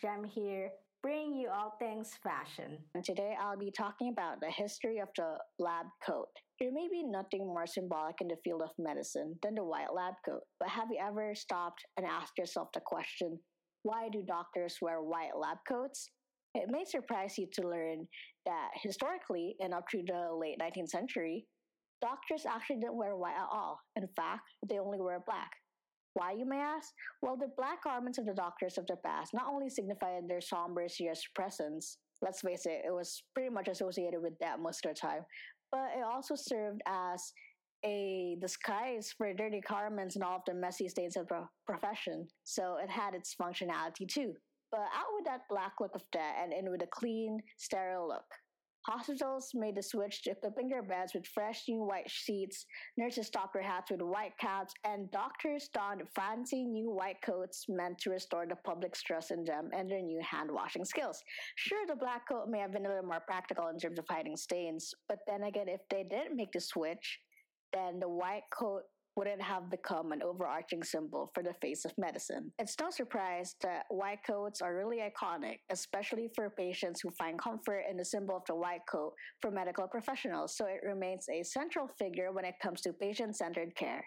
Jem here, bringing you all things fashion. And today I'll be talking about the history of the lab coat. There may be nothing more symbolic in the field of medicine than the white lab coat, but have you ever stopped and asked yourself the question why do doctors wear white lab coats? It may surprise you to learn that historically and up to the late 19th century, doctors actually didn't wear white at all. In fact, they only wore black. Why, you may ask? Well, the black garments of the doctors of the past not only signified their somber, serious presence, let's face it, it was pretty much associated with that most of the time, but it also served as a disguise for dirty garments and all of the messy stains of the profession. So it had its functionality too. But out with that black look of death and in with a clean, sterile look. Hospitals made the switch to equipping their beds with fresh new white sheets, nurses topped their hats with white caps, and doctors donned fancy new white coats meant to restore the public's trust in them and their new hand washing skills. Sure, the black coat may have been a little more practical in terms of hiding stains, but then again, if they didn't make the switch, then the white coat wouldn't have become an overarching symbol for the face of medicine. It's no surprise that white coats are really iconic, especially for patients who find comfort in the symbol of the white coat for medical professionals, so it remains a central figure when it comes to patient centered care.